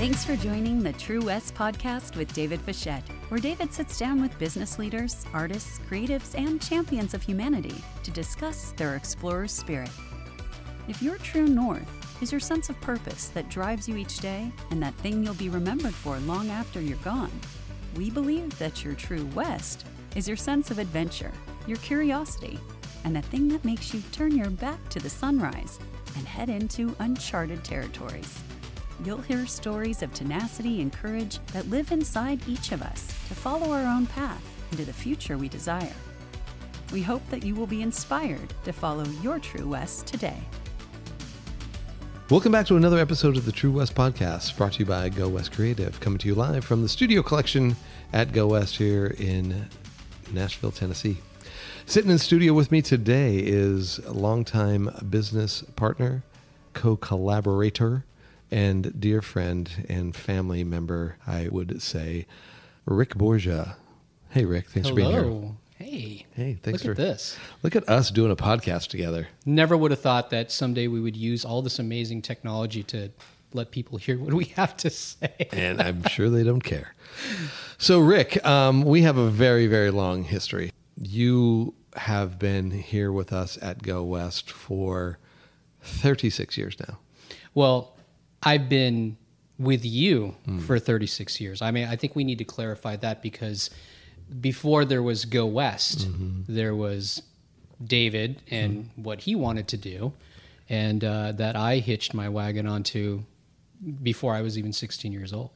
Thanks for joining the True West podcast with David Fischette, where David sits down with business leaders, artists, creatives, and champions of humanity to discuss their explorer's spirit. If your true north is your sense of purpose that drives you each day and that thing you'll be remembered for long after you're gone, we believe that your true west is your sense of adventure, your curiosity, and the thing that makes you turn your back to the sunrise and head into uncharted territories. You'll hear stories of tenacity and courage that live inside each of us to follow our own path into the future we desire. We hope that you will be inspired to follow your true west today. Welcome back to another episode of the True West Podcast, brought to you by Go West Creative, coming to you live from the studio collection at Go West here in Nashville, Tennessee. Sitting in studio with me today is a longtime business partner, co collaborator, and dear friend and family member, I would say, Rick Borja. Hey, Rick, thanks Hello. for being here. Hey. Hey, thanks Look for at this. Look at us doing a podcast together. Never would have thought that someday we would use all this amazing technology to let people hear what we have to say. and I'm sure they don't care. So, Rick, um, we have a very, very long history. You have been here with us at Go West for 36 years now. Well, I've been with you Hmm. for 36 years. I mean, I think we need to clarify that because before there was Go West, Mm-hmm. there was David and what he wanted to do, and uh, that I hitched my wagon onto before I was even 16 years old.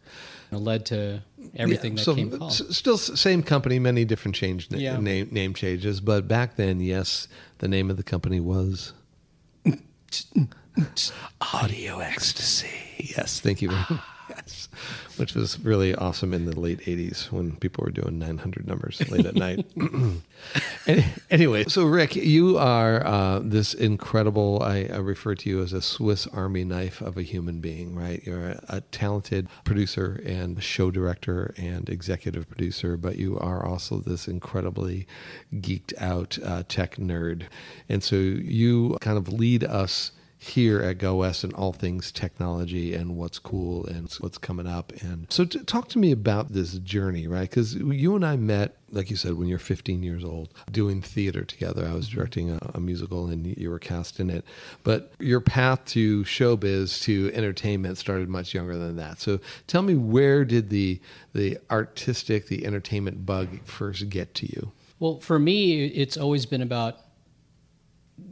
It led to everything Yeah, that so came s- Still same company, many different change Yeah. name name changes, but back then, yes, the name of the company was Audio Ecstasy. Yes, thank you. very much. Yes, which was really awesome in the late '80s when people were doing 900 numbers late at night. Anyway, so Rick, you are uh, this incredible. I, I refer to you as a Swiss Army knife of a human being, right? You're a, a talented producer and show director and executive producer, but you are also this incredibly geeked out uh, tech nerd, and so you kind of lead us here at Go West and all things technology and what's cool and what's coming up. And so, t- talk to me about this journey, right? Because you and I met, like you said, when you're 15 years old, doing theater together. I was directing a, a musical and you were cast in it. But your path to showbiz to entertainment started much younger than that. So, tell me, where did the the artistic, the entertainment bug first get to you? Well, for me, it's always been about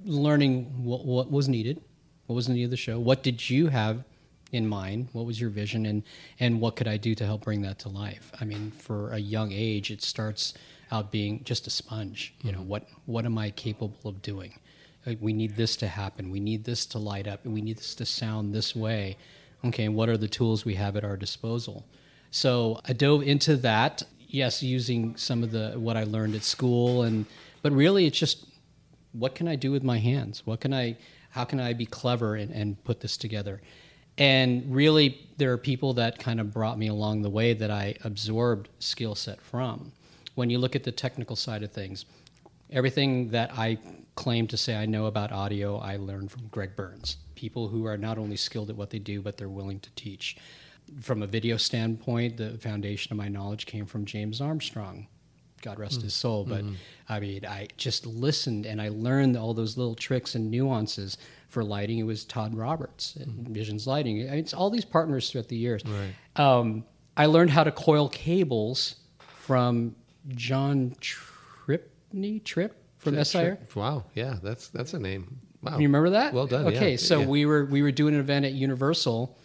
learning what, what was needed, what was the need of the show, what did you have in mind, what was your vision, and and what could I do to help bring that to life. I mean, for a young age, it starts out being just a sponge. You know, mm-hmm. what what am I capable of doing? Like, we need this to happen. We need this to light up. And we need this to sound this way. Okay, what are the tools we have at our disposal? So I dove into that. Yes, using some of the what I learned at school, and but really, it's just what can I do with my hands? What can I? How can I be clever and, and put this together? And really, there are people that kind of brought me along the way that I absorbed skill set from. When you look at the technical side of things, everything that I claim to say I know about audio, I learned from Greg Burns. People who are not only skilled at what they do, but they're willing to teach. From a video standpoint, the foundation of my knowledge came from James Armstrong. God rest his soul. But I mean, I just listened and I learned all those little tricks and nuances for lighting. It was Todd Roberts at Visions Lighting. I mean, it's all these partners throughout the years. Um, I learned how to coil cables from John Tripney, Trip from SIR. Wow, yeah, that's that's a name. Wow, You remember that? Well done. Okay, yeah. so Yeah. we were we were doing an event at Universal,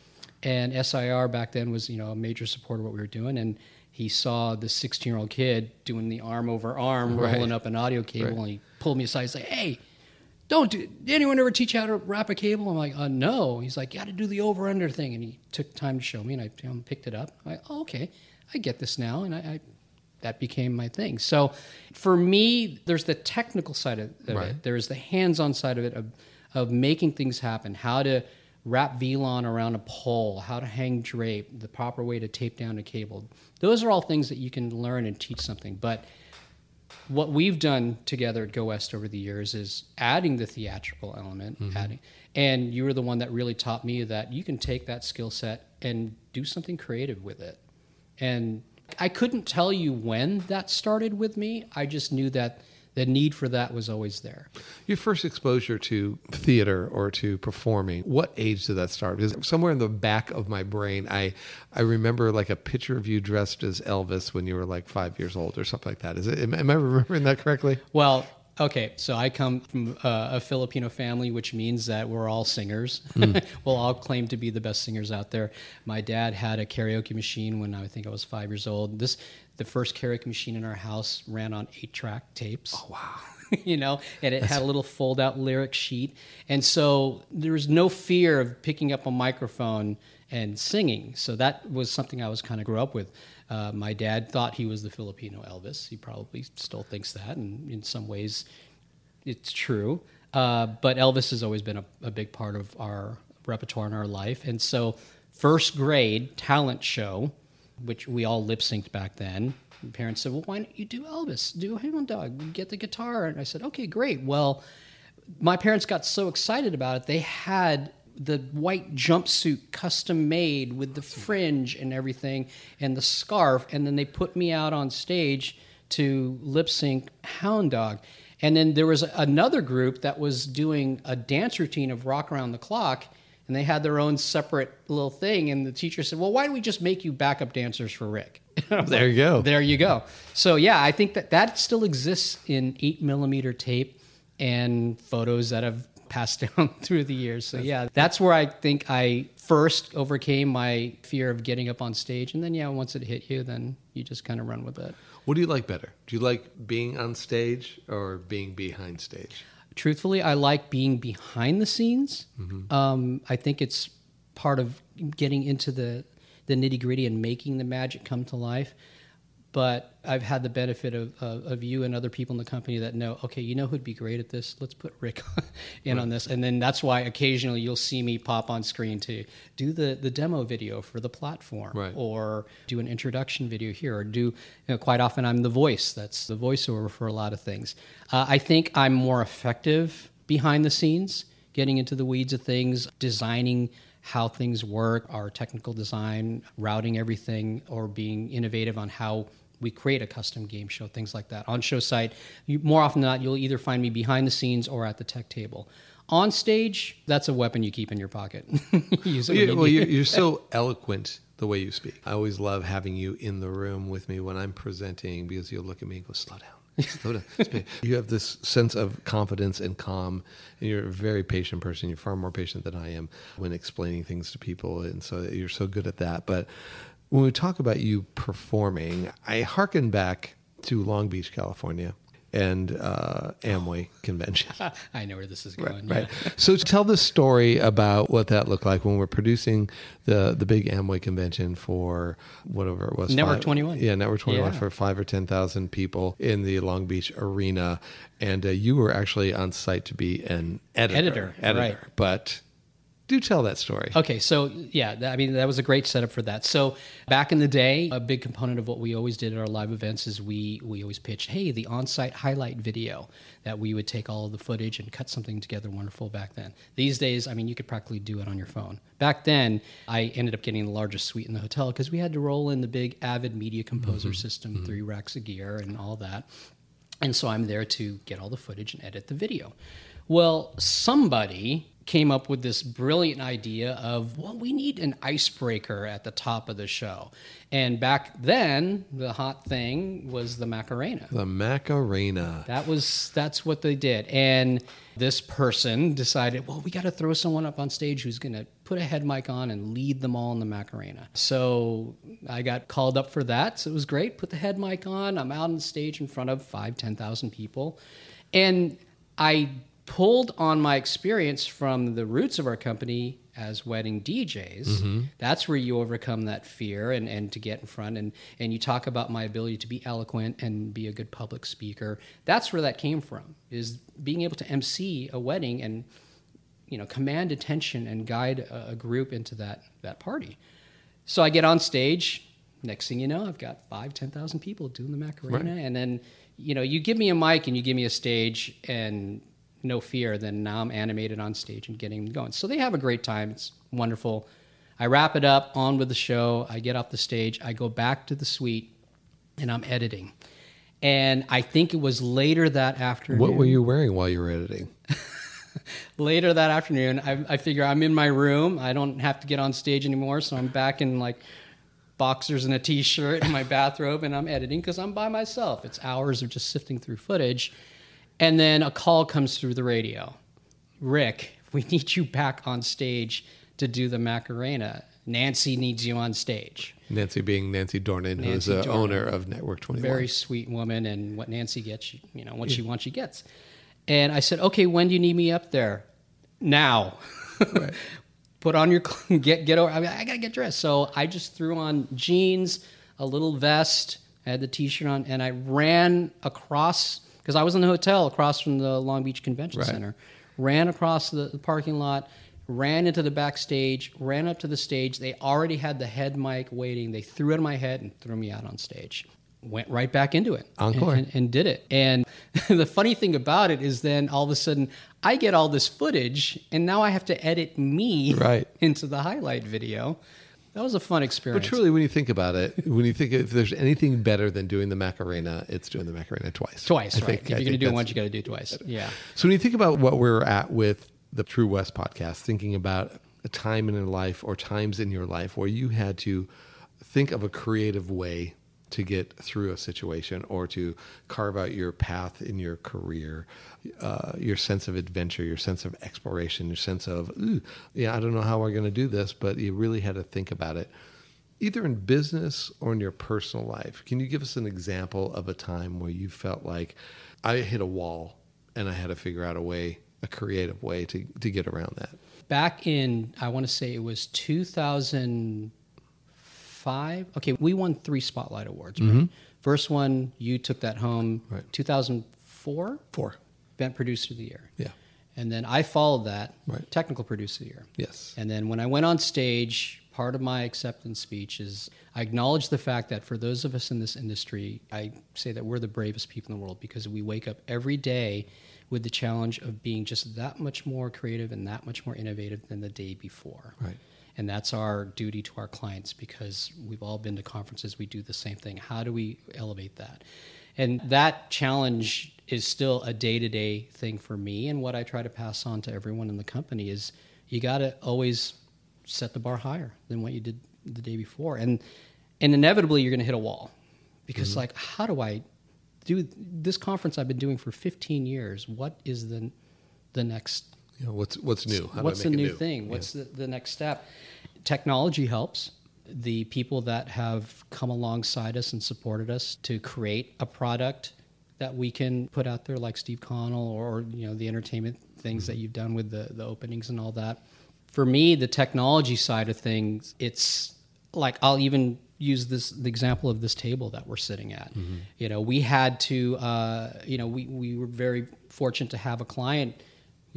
and SIR back then was you know a major supporter of what we were doing, and he saw this 16 year old kid doing the arm over arm, Right. rolling up an audio cable, Right. and he pulled me aside. He's like, "Hey, don't do. Did anyone ever teach you how to wrap a cable?" I'm like, uh, "No." He's like, "You got to do the over under thing," and he took time to show me, and I picked it up. I'm like, oh, okay, I get this now, and I. I that became my thing. So for me, there's the technical side of, of Right. it. There's the hands-on side of it of, of making things happen, how to wrap VLON around a pole, how to hang drape, the proper way to tape down a cable. Those are all things that you can learn and teach something. But what we've done together at Go West over the years is adding the theatrical element, mm-hmm. adding, and you were the one that really taught me that you can take that skill set and do something creative with it. And I couldn't tell you when that started with me. I just knew that the need for that was always there. Your first exposure to theater or to performing, what age did that start? Because somewhere in the back of my brain, I I remember like a picture of you dressed as Elvis when you were like five years old or something like that. Is it? Am, am I remembering that correctly? Well, okay, so I come from uh, a Filipino family, which means that we're all singers. we'll all claim to be the best singers out there. My dad had a karaoke machine when I think I was five years old. This, the first karaoke machine in our house ran on eight-track tapes. Oh wow! you know, and it had a little fold-out lyric sheet, and so there was no fear of picking up a microphone and singing. So that was something I was kind of grew up with. Uh, my dad thought he was the Filipino Elvis. He probably still thinks that, and in some ways, it's true. Uh, but Elvis has always been a, a big part of our repertoire in our life. And so, first grade talent show, which we all lip synced back then. Parents said, "Well, why don't you do Elvis? Do Hound Dog? Get the guitar." And I said, "Okay, great." Well, my parents got so excited about it, they had the white jumpsuit custom made with the fringe and everything and the scarf and then they put me out on stage to lip sync hound dog and then there was another group that was doing a dance routine of rock around the clock and they had their own separate little thing and the teacher said well why don't we just make you backup dancers for rick There you go. there you go. So yeah, I think that that still exists in eight millimeter tape and photos that have passed down through the years. So yeah, that's where I think I first overcame my fear of getting up on stage, and then yeah, once it hit you, then you just kind of run with it. What do you like better? Do you like being on stage or being behind stage? Truthfully, I like being behind the scenes. Um, I think it's part of getting into the the nitty gritty and making the magic come to life. But I've had the benefit of, of, of you and other people in the company that know, okay, you know who'd be great at this? Let's put Rick in on this. And then that's why occasionally you'll see me pop on screen to do the, the demo video for the platform Right. or do an introduction video here or do, you know, quite often I'm the voice. That's the voiceover for a lot of things. Uh, I think I'm more effective behind the scenes, getting into the weeds of things, designing how things work, our technical design, routing everything, or being innovative on how we create a custom game show, things like that. On show site, you, more often than not, you'll either find me behind the scenes or at the tech table. On stage, that's a weapon you keep in your pocket. You're, well, you're, you're so eloquent the way you speak. I always love having you in the room with me when I'm presenting because you'll look at me and go, slow down. Slow down. Speak." you have this sense of confidence and calm, and you're a very patient person. You're far more patient than I am when explaining things to people, and so you're so good at that. But when we talk about you performing, I hearken back to Long Beach, California, and uh, Amway convention. I know where this is going. Right. yeah. So tell the story about what that looked like when we're producing the the big Amway convention for whatever it was. Network 21. 21. Yeah, Network 21 Yeah. for five or 10,000 people in the Long Beach arena. And uh, you were actually on site to be an editor. Editor, right. But do tell that story. Okay, so yeah, I mean that was a great setup for that. So back in the day, a big component of what we always did at our live events is we we always pitched, hey, the on-site highlight video that we would take all of the footage and cut something together wonderful back then. These days, I mean, you could practically do it on your phone. Back then, I ended up getting the largest suite in the hotel because we had to roll in the big Avid Media Composer mm-hmm. system, mm-hmm. three racks of gear, and all that. And so I'm there to get all the footage and edit the video. Well, somebody came up with this brilliant idea of, well, we need an icebreaker at the top of the show. And back then, the hot thing was the Macarena. The Macarena. That was that's what they did. And this person decided, well, we got to throw someone up on stage who's going to put a head mic on and lead them all in the Macarena. So I got called up for that. So it was great. Put the head mic on. I'm out on stage in front of five, 10,000 people. And I pulled on my experience from the roots of our company as wedding DJs. Mm-hmm. That's where you overcome that fear and, and to get in front and, and you talk about my ability to be eloquent and be a good public speaker. That's where that came from, is being able to MC a wedding and you know command attention and guide a, a group into that that party. So I get on stage. Next thing you know, I've got five, ten thousand people doing the Macarena, and then you know, you give me a mic and you give me a stage and no fear, then now I'm animated on stage and getting going. So they have a great time. It's wonderful. I wrap it up, on with the show. I get off the stage. I go back to the suite and I'm editing. And I think it was later that afternoon. What were you wearing while you were editing? later that afternoon, I, I figure I'm in my room. I don't have to get on stage anymore. So I'm back in like boxers and a t-shirt and my bathrobe and I'm editing because I'm by myself. It's hours of just sifting through footage. And then a call comes through the radio. Rick, we need you back on stage to do the Macarena. Nancy needs you on stage. Nancy being Nancy Dornan, who's the Dornan. owner of Network 21. Very sweet woman, and what Nancy gets, you know, what she wants, she gets. And I said, okay, when do you need me up there? Now. Right. Put on your get get over. I mean, I gotta get dressed. So I just threw on jeans, a little vest, I had the t-shirt on, and I ran across because I was in the hotel across from the Long Beach Convention Right. Center. Ran across the, the parking lot, ran into the backstage, ran up to the stage. They already had the head mic waiting. They threw it in my head and threw me out on stage. Went right back into it. Encore. And, and, and did it. And the funny thing about it is then all of a sudden I get all this footage and now I have to edit me Right. into the highlight video. That was a fun experience. But truly, when you think about it, when you think if there's anything better than doing the Macarena, it's doing the Macarena twice. twice, I right? think- if you're going to do it once, you got to do it twice. Yeah. So when you think about what we're at with the True West podcast, thinking about a time in your life or times in your life where you had to think of a creative way to get through a situation or to carve out your path in your career, uh, your sense of adventure, your sense of exploration, your sense of, yeah, I don't know how we're going to do this, but you really had to think about it. Either in business or in your personal life, can you give us an example of a time where you felt like I hit a wall and I had to figure out a way, a creative way to, to get around that. Back in, I want to say it was 2005. Okay, we won three Spotlight Awards. Right? First one, you took that home. Mm-hmm. Right. 2004, Four. Event Producer of the Year. Yeah. And then I followed that, Right. Technical Producer of the Year. Yes. And then when I went on stage, part of my acceptance speech is I acknowledge the fact that for those of us in this industry, I say that we're the bravest people in the world because we wake up every day with the challenge of being just that much more creative and that much more innovative than the day before. Right. And that's our duty to our clients because we've all been to conferences, we do the same thing. How do we elevate that? And that challenge is still a day to day thing for me. And what I try to pass on to everyone in the company is you got to always set the bar higher than what you did the day before. And, and inevitably, you're going to hit a wall because, mm-hmm. like, how do I do this conference I've been doing for 15 years? What is the, the next You know, what's what's new? How what's the it new thing? Yeah. What's the, the next step? Technology helps. The people that have come alongside us and supported us to create a product that we can put out there, like Steve Connell or you know the entertainment things Mm-hmm. that you've done with the the openings and all that. For me, the technology side of things, it's like I'll even use this the example of this table that we're sitting at. Mm-hmm. You know, we had to, uh, you know, we we were very fortunate to have a client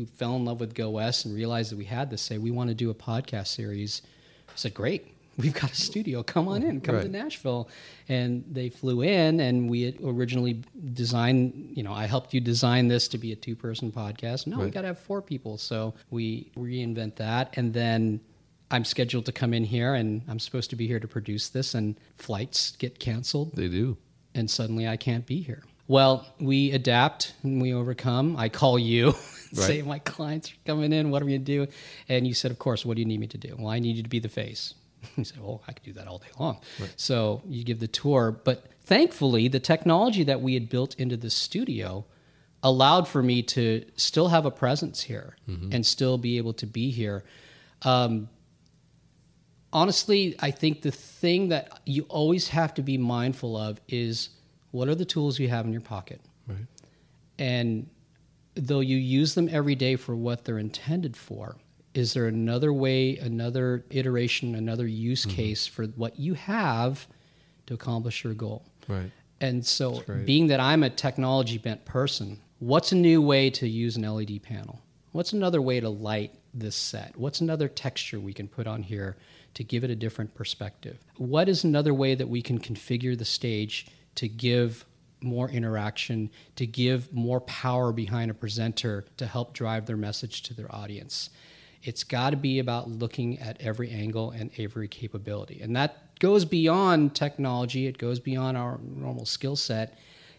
fell in love with Go West and realized that we had this say, we want to do a podcast series. I said, great. We've got a studio. Come on in. Come to Nashville. And they flew in, and we originally designed, you know, I helped you design this to be a two person podcast. No, we Right. got to have four people. So we reinvent that. And then I'm scheduled to come in here, and I'm supposed to be here to produce this, and flights get canceled They do. and suddenly I can't be here. Well, we adapt and we overcome. I call you, say my clients are coming in. What are we gonna do? And you said, of course. What do you need me to do? Well, I need you to be the face. He said, well, I could do that all day long. So you give the tour, but thankfully, the technology that we had built into the studio allowed for me to still have a presence here and still be able to be here. Um, honestly, I think the thing that you always have to be mindful of is what are the tools you have in your pocket? Right. And though you use them every day for what they're intended for, is there another way, another iteration, another use mm-hmm. case for what you have to accomplish your goal? Right. And so, being that I'm a technology bent person, what's a new way to use an LED panel? What's another way to light this set? What's another texture we can put on here to give it a different perspective? What is another way that we can configure the stage to give more interaction, to give more power behind a presenter to help drive their message to their audience. It's got to be about looking at every angle and every capability. And that goes beyond technology, it goes beyond our normal skill set.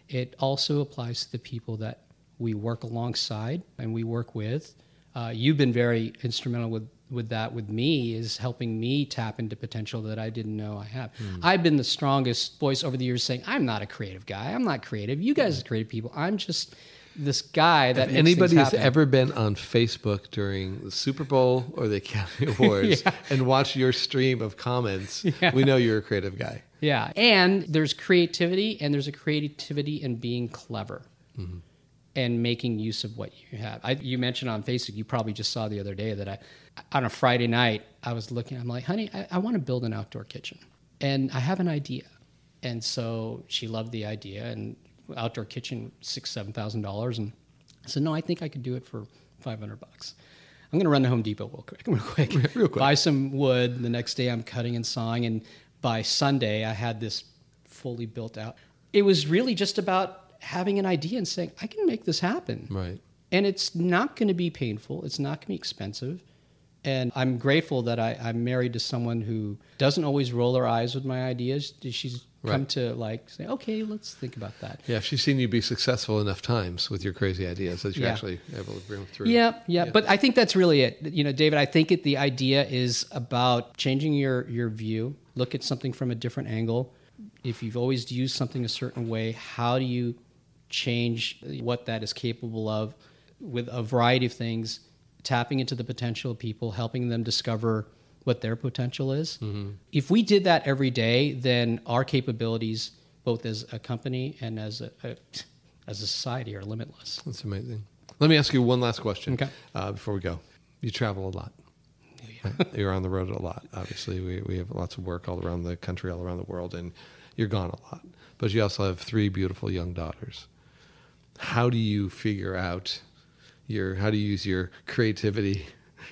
It also applies to the people that we work alongside and we work with. Uh, you've been very instrumental with with that with me is helping me tap into potential that I didn't know I have. Mm. I've been the strongest voice over the years saying I'm not a creative guy. I'm not creative. You guys are creative people. I'm just this guy that if anybody has ever been on Facebook during the Super Bowl or the Academy Awards yeah. and watched your stream of comments, yeah. we know you're a creative guy. Yeah, and there's creativity, and there's a creativity in being clever. Mm-hmm and making use of what you have. I, you mentioned on Facebook, you probably just saw the other day that I, on a Friday night, I was looking, I'm like, honey, I, I want to build an outdoor kitchen and I have an idea. And so she loved the idea and outdoor kitchen, six, seven thousand dollars. And I said, no, I think I could do it for 500 bucks. I'm going to run to Home Depot real quick, real quick, real quick, buy some wood. The next day I'm cutting and sawing. And by Sunday, I had this fully built out. It was really just about having an idea and saying, I can make this happen. Right. And it's not going to be painful. It's not going to be expensive. And I'm grateful that I, am married to someone who doesn't always roll her eyes with my ideas. She's come to like say, okay, let's think about that. Yeah, she's seen you be successful enough times with your crazy ideas that you're yeah. actually able to bring them through. Yeah, yeah, yeah, But I think that's really it. You know, David, I think it, the idea is about changing your your view. Look at something from a different angle. If you've always used something a certain way, how do you change what that is capable of with a variety of things, tapping into the potential of people, helping them discover what their potential is. Mm-hmm. If we did that every day, then our capabilities, both as a company and as a, a as a society, are limitless. That's amazing. Let me ask you one last question okay. uh, before we go. You travel a lot. Yeah. You're on the road a lot. Obviously, we, we have lots of work all around the country, all around the world, and you're gone a lot. But you also have three beautiful young daughters how do you figure out your how do you use your creativity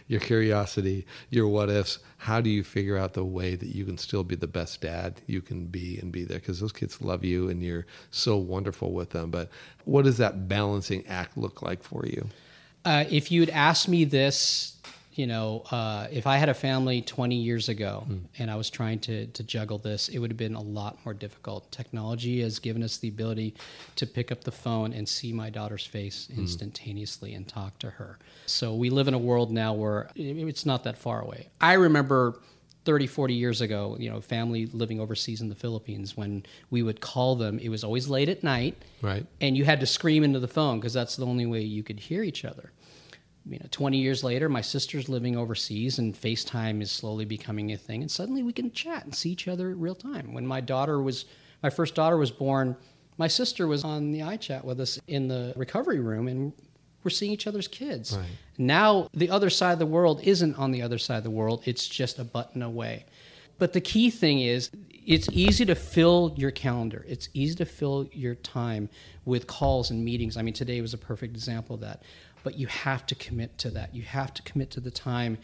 your curiosity your what ifs how do you figure out the way that you can still be the best dad you can be and be there? Because those kids love you and you're so wonderful with them but what does that balancing act look like for you? Uh, if you'd asked me this you know, uh, if I had a family 20 years ago mm. and I was trying to, to juggle this, it would have been a lot more difficult. Technology has given us the ability to pick up the phone and see my daughter's face mm. instantaneously and talk to her. So we live in a world now where it's not that far away. I remember 30, 40 years ago, you know, family living overseas in the Philippines, when we would call them, it was always late at night. Right. And you had to scream into the phone because that's the only way you could hear each other you know, 20 years later, my sister's living overseas and FaceTime is slowly becoming a thing. And suddenly we can chat and see each other real time. When my daughter was, my first daughter was born, my sister was on the iChat with us in the recovery room and we're seeing each other's kids. Right. Now, the other side of the world isn't on the other side of the world, it's just a button away. But the key thing is, it's easy to fill your calendar. It's easy to fill your time with calls and meetings. I mean, today was a perfect example of that but you have to commit to that. You have to commit to the time.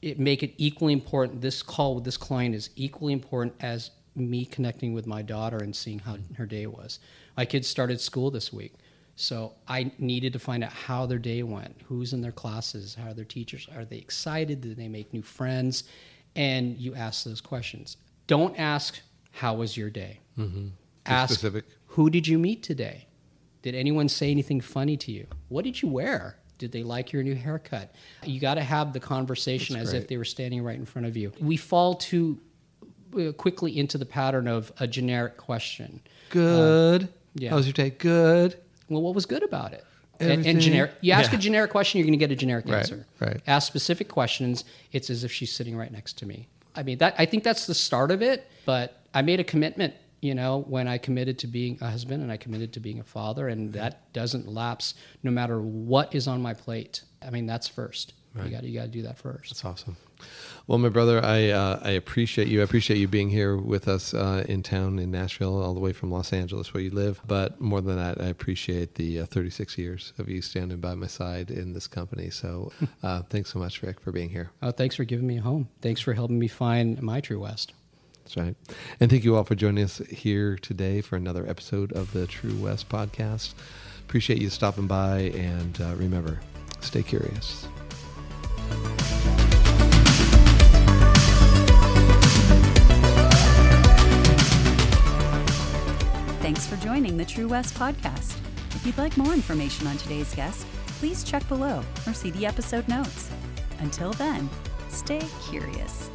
It make it equally important. This call with this client is equally important as me connecting with my daughter and seeing how her day was. My kids started school this week. So I needed to find out how their day went, who's in their classes, how are their teachers, are they excited, did they make new friends? And you ask those questions. Don't ask, how was your day? Mm-hmm. Ask, specific. who did you meet today? Did anyone say anything funny to you? What did you wear? Did they like your new haircut? You got to have the conversation as if they were standing right in front of you. We fall too uh, quickly into the pattern of a generic question. Good. Uh, yeah. How's your day? Good. Well, what was good about it? And, and, generic. You ask yeah. a generic question, you're going to get a generic right, answer. Right. Ask specific questions. It's as if she's sitting right next to me. I mean, that I think that's the start of it. But I made a commitment you know, when I committed to being a husband and I committed to being a father, and that doesn't lapse no matter what is on my plate. I mean, that's first. Right. You got you got to do that first. That's awesome. Well, my brother, I uh, I appreciate you. I appreciate you being here with us uh, in town in Nashville, all the way from Los Angeles, where you live. But more than that, I appreciate the uh, 36 years of you standing by my side in this company. So, uh, thanks so much, Rick, for being here. Oh, thanks for giving me a home. Thanks for helping me find my true west. That's right. And thank you all for joining us here today for another episode of the True West podcast. Appreciate you stopping by, and uh, remember, stay curious. Thanks for joining the True West podcast. If you'd like more information on today's guest, please check below or see the episode notes. Until then, stay curious.